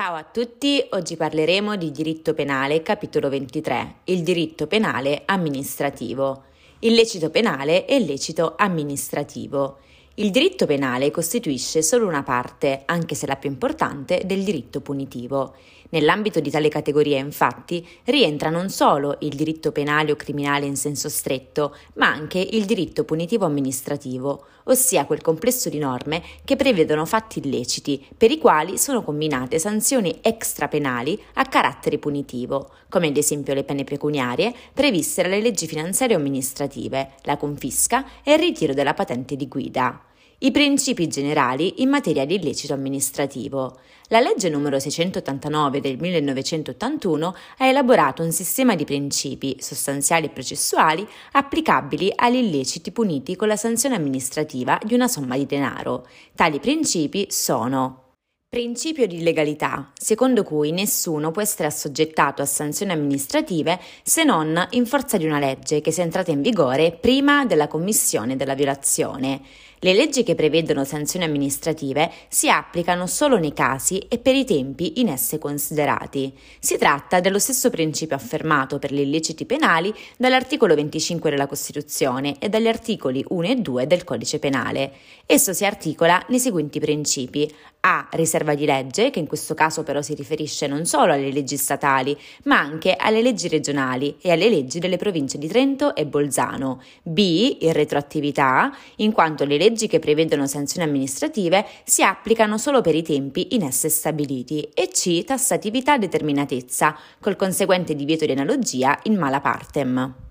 Ciao a tutti, oggi parleremo di diritto penale, capitolo 23, il diritto penale amministrativo. Illecito penale e illecito amministrativo. Il diritto penale costituisce solo una parte, anche se la più importante, del diritto punitivo. Nell'ambito di tale categoria, infatti, rientra non solo il diritto penale o criminale in senso stretto, ma anche il diritto punitivo amministrativo, ossia quel complesso di norme che prevedono fatti illeciti per i quali sono combinate sanzioni extrapenali a carattere punitivo, come ad esempio le pene pecuniarie previste dalle leggi finanziarie o amministrative, la confisca e il ritiro della patente di guida. I principi generali in materia di illecito amministrativo. La legge n. 689 del 1981 ha elaborato un sistema di principi sostanziali e processuali applicabili agli illeciti puniti con la sanzione amministrativa di una somma di denaro. Tali principi sono Principio di legalità, secondo cui nessuno può essere assoggettato a sanzioni amministrative se non in forza di una legge che sia entrata in vigore prima della commissione della violazione. Le leggi che prevedono sanzioni amministrative si applicano solo nei casi e per i tempi in esse considerati. Si tratta dello stesso principio affermato per gli illeciti penali dall'articolo 25 della Costituzione e dagli articoli 1 e 2 del Codice Penale. Esso si articola nei seguenti principi. A. Riserva di legge, che in questo caso però si riferisce non solo alle leggi statali, ma anche alle leggi regionali e alle leggi delle province di Trento e Bolzano. B. Irretroattività, in quanto le leggi leggi che prevedono sanzioni amministrative si applicano solo per i tempi in esse stabiliti e C. tassatività determinatezza, col conseguente divieto di analogia in mala partem.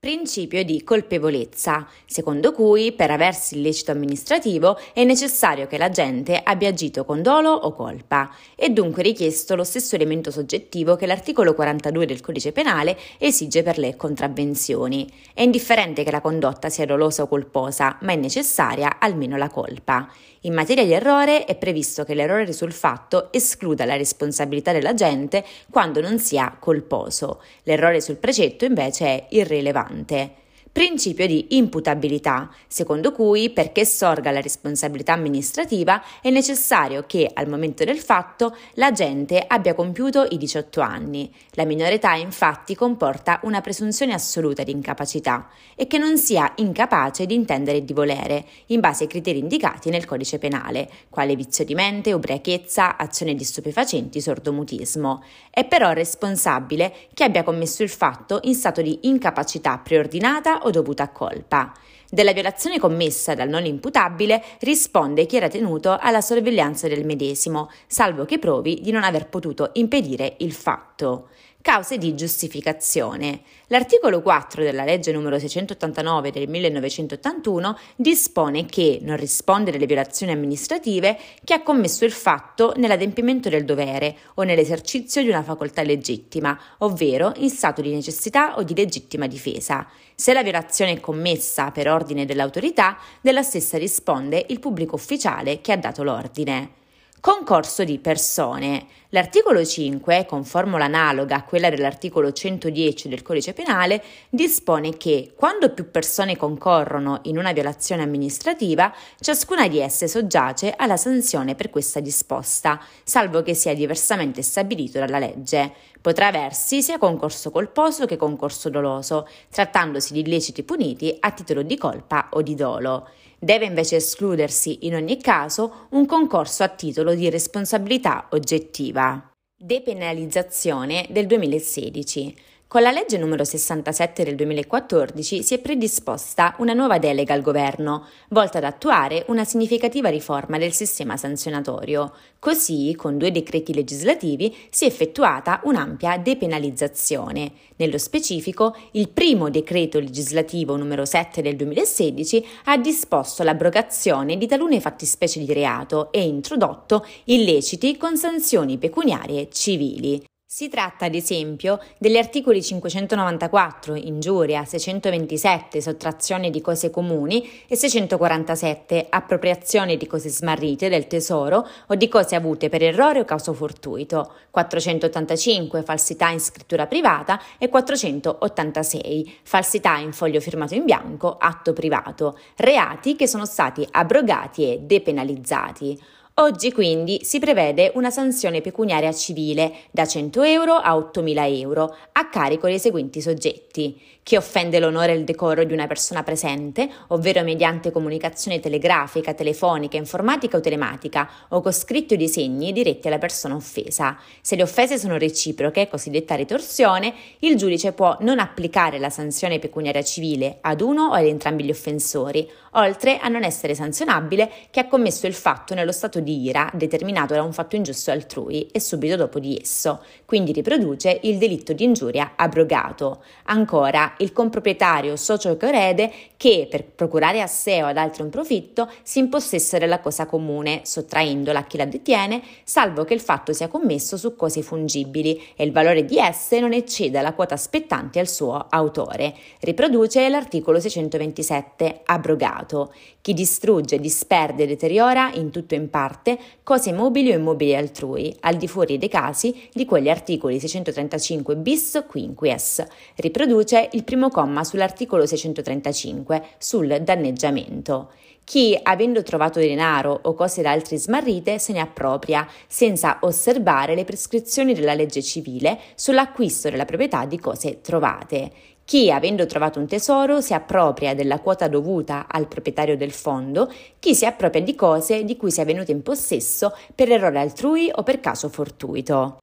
Principio di colpevolezza, secondo cui per aversi illecito amministrativo è necessario che l'agente abbia agito con dolo o colpa. È dunque richiesto lo stesso elemento soggettivo che l'articolo 42 del codice penale esige per le contravvenzioni. È indifferente che la condotta sia dolosa o colposa, ma è necessaria almeno la colpa. In materia di errore è previsto che l'errore sul fatto escluda la responsabilità dell'agente quando non sia colposo. L'errore sul precetto invece è irrilevante importante. Principio di imputabilità, secondo cui perché sorga la responsabilità amministrativa è necessario che al momento del fatto l'agente abbia compiuto i 18 anni. La minore età infatti comporta una presunzione assoluta di incapacità e che non sia incapace di intendere e di volere, in base ai criteri indicati nel codice penale, quale vizio di mente, ubriachezza, azione di stupefacenti, sordomutismo. È però responsabile che abbia commesso il fatto in stato di incapacità preordinata o dovuta a colpa. Della violazione commessa dal non imputabile risponde chi era tenuto alla sorveglianza del medesimo, salvo che provi di non aver potuto impedire il fatto cause di giustificazione. L'articolo 4 della legge n. 689 del 1981 dispone che non risponde delle violazioni amministrative chi ha commesso il fatto nell'adempimento del dovere o nell'esercizio di una facoltà legittima, ovvero in stato di necessità o di legittima difesa. Se la violazione è commessa per ordine dell'autorità, della stessa risponde il pubblico ufficiale che ha dato l'ordine. Concorso di persone. L'articolo 5, con formula analoga a quella dell'articolo 110 del codice penale, dispone che quando più persone concorrono in una violazione amministrativa, ciascuna di esse soggiace alla sanzione per questa disposta, salvo che sia diversamente stabilito dalla legge. Potrà aversi sia concorso colposo che concorso doloso, trattandosi di illeciti puniti a titolo di colpa o di dolo. Deve invece escludersi in ogni caso un concorso a titolo di responsabilità oggettiva. Depenalizzazione del 2016. Con la legge numero 67 del 2014 si è predisposta una nuova delega al governo, volta ad attuare una significativa riforma del sistema sanzionatorio. Così, con due decreti legislativi, si è effettuata un'ampia depenalizzazione. Nello specifico, il primo decreto legislativo numero 7 del 2016 ha disposto l'abrogazione di talune fattispecie di reato e introdotto illeciti con sanzioni pecuniarie civili. Si tratta ad esempio degli articoli 594 ingiuria, 627 sottrazione di cose comuni e 647 appropriazione di cose smarrite del tesoro o di cose avute per errore o causa fortuito, 485 falsità in scrittura privata e 486 falsità in foglio firmato in bianco, atto privato, reati che sono stati abrogati e depenalizzati. Oggi quindi si prevede una sanzione pecuniaria civile da 100 euro a 8.000 euro a carico dei seguenti soggetti. Chi offende l'onore e il decoro di una persona presente, ovvero mediante comunicazione telegrafica, telefonica, informatica o telematica, o con scritto i disegni diretti alla persona offesa. Se le offese sono reciproche, cosiddetta ritorsione, il giudice può non applicare la sanzione pecuniaria civile ad uno o ad entrambi gli offensori, oltre a non essere sanzionabile chi ha commesso il fatto nello stato di ira determinato da un fatto ingiusto altrui e subito dopo di esso, quindi riproduce il delitto di ingiuria abrogato. Ancora, il comproprietario socio che erede che, per procurare a sé o ad altri un profitto, si impossessa della cosa comune, sottraendola a chi la detiene, salvo che il fatto sia commesso su cose fungibili e il valore di esse non ecceda la quota spettante al suo autore. Riproduce l'articolo 627, abrogato. Chi distrugge, disperde e deteriora, in tutto e in parte, cose mobili o immobili altrui, al di fuori dei casi di quegli articoli 635 bis quinquies. Riproduce il primo comma sull'articolo 635 sul danneggiamento. Chi, avendo trovato denaro o cose da altri smarrite, se ne appropria, senza osservare le prescrizioni della legge civile sull'acquisto della proprietà di cose trovate. Chi, avendo trovato un tesoro, si appropria della quota dovuta al proprietario del fondo, chi si appropria di cose di cui sia venuto in possesso per errore altrui o per caso fortuito.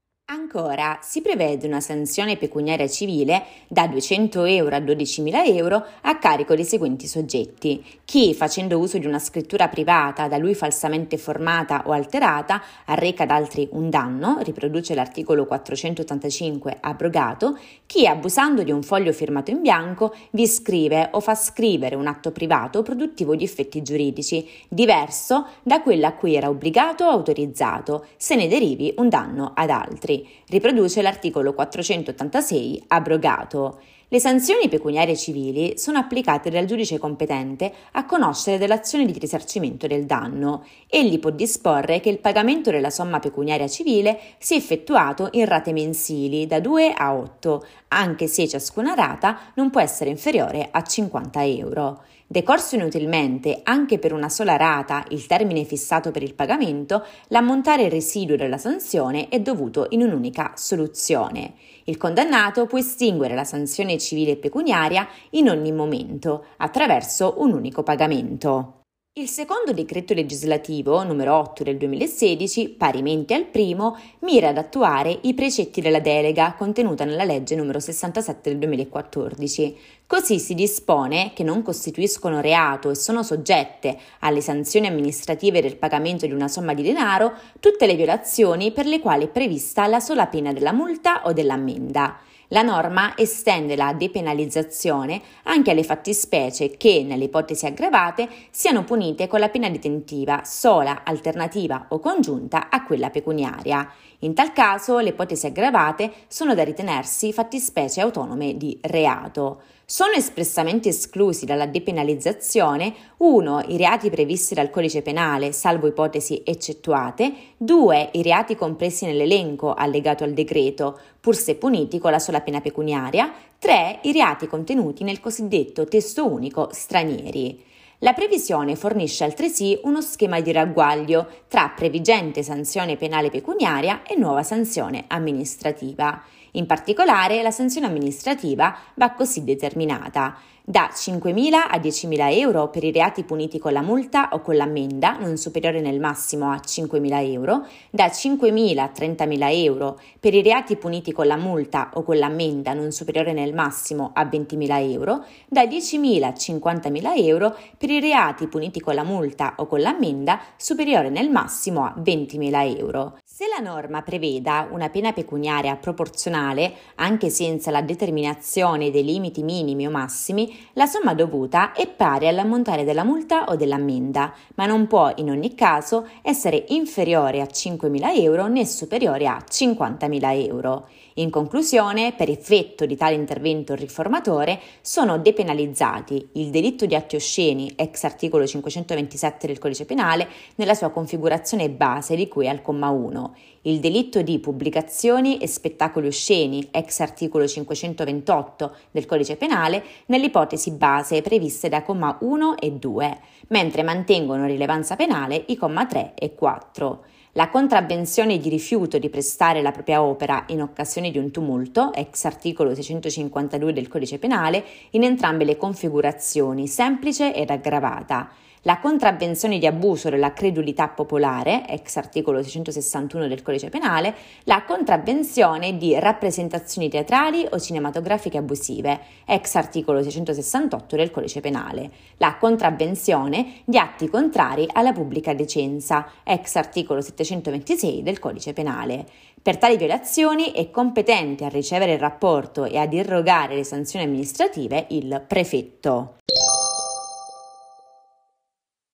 Ancora, si prevede una sanzione pecuniaria civile da 200 euro a 12.000 euro a carico dei seguenti soggetti. Chi, facendo uso di una scrittura privata da lui falsamente formata o alterata, arreca ad altri un danno, riproduce l'articolo 485 abrogato, chi, abusando di un foglio firmato in bianco, vi scrive o fa scrivere un atto privato produttivo di effetti giuridici, diverso da quello a cui era obbligato o autorizzato, se ne derivi un danno ad altri riproduce l'articolo 486 abrogato. Le sanzioni pecuniarie civili sono applicate dal giudice competente a conoscere dell'azione di risarcimento del danno. Egli può disporre che il pagamento della somma pecuniaria civile sia effettuato in rate mensili da 2 a 8, anche se ciascuna rata non può essere inferiore a 50 euro. Decorso inutilmente anche per una sola rata il termine fissato per il pagamento, l'ammontare residuo della sanzione è dovuto in un'unica soluzione. Il condannato può estinguere la sanzione civile e pecuniaria in ogni momento attraverso un unico pagamento. Il secondo decreto legislativo, numero 8 del 2016, parimenti al primo, mira ad attuare i precetti della delega contenuta nella legge numero 67 del 2014. Così si dispone che non costituiscono reato e sono soggette alle sanzioni amministrative del pagamento di una somma di denaro tutte le violazioni per le quali è prevista la sola pena della multa o dell'ammenda. La norma estende la depenalizzazione anche alle fattispecie che, nelle ipotesi aggravate, siano punite con la pena detentiva sola, alternativa o congiunta a quella pecuniaria. In tal caso le ipotesi aggravate sono da ritenersi fattispecie autonome di reato. Sono espressamente esclusi dalla depenalizzazione 1. i reati previsti dal codice penale, salvo ipotesi eccettuate, 2. i reati compresi nell'elenco allegato al decreto, pur se puniti con la sola pena pecuniaria, 3. i reati contenuti nel cosiddetto testo unico stranieri. La previsione fornisce altresì uno schema di ragguaglio tra previgente sanzione penale pecuniaria e nuova sanzione amministrativa. In particolare, la sanzione amministrativa va così determinata. Da 5.000 a 10.000 euro per i reati puniti con la multa o con l'ammenda, non superiore nel massimo a 5.000 euro, da 5.000 a 30.000 euro per i reati puniti con la multa o con l'ammenda, non superiore nel massimo a 20.000 euro, da 10.000 a 50.000 euro per i reati puniti con la multa o con l'ammenda, superiore nel massimo a 20.000 euro. La norma preveda una pena pecuniaria proporzionale, anche senza la determinazione dei limiti minimi o massimi, la somma dovuta è pari all'ammontare della multa o dell'ammenda, ma non può in ogni caso essere inferiore a 5.000 euro né superiore a 50.000 euro. In conclusione, per effetto di tale intervento riformatore, sono depenalizzati il delitto di atti osceni, ex articolo 527 del Codice Penale, nella sua configurazione base di cui al comma 1, il delitto di pubblicazioni e spettacoli osceni, ex articolo 528 del Codice Penale, nell'ipotesi base previste da comma 1 e 2, mentre mantengono rilevanza penale i comma 3 e 4 la contravvenzione di rifiuto di prestare la propria opera in occasione di un tumulto, ex articolo 652 del Codice Penale, in entrambe le configurazioni, semplice ed aggravata la contravvenzione di abuso della credulità popolare, ex articolo 661 del Codice Penale, la contravvenzione di rappresentazioni teatrali o cinematografiche abusive, ex articolo 668 del Codice Penale, la contravvenzione di atti contrari alla pubblica decenza, ex articolo 726 del Codice Penale. Per tali violazioni è competente a ricevere il rapporto e ad irrogare le sanzioni amministrative il prefetto.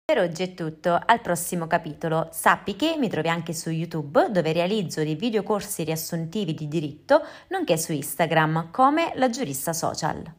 Per oggi è tutto, al prossimo capitolo. Sappi che mi trovi anche su YouTube dove realizzo dei videocorsi riassuntivi di diritto, nonché su Instagram come la giurista social.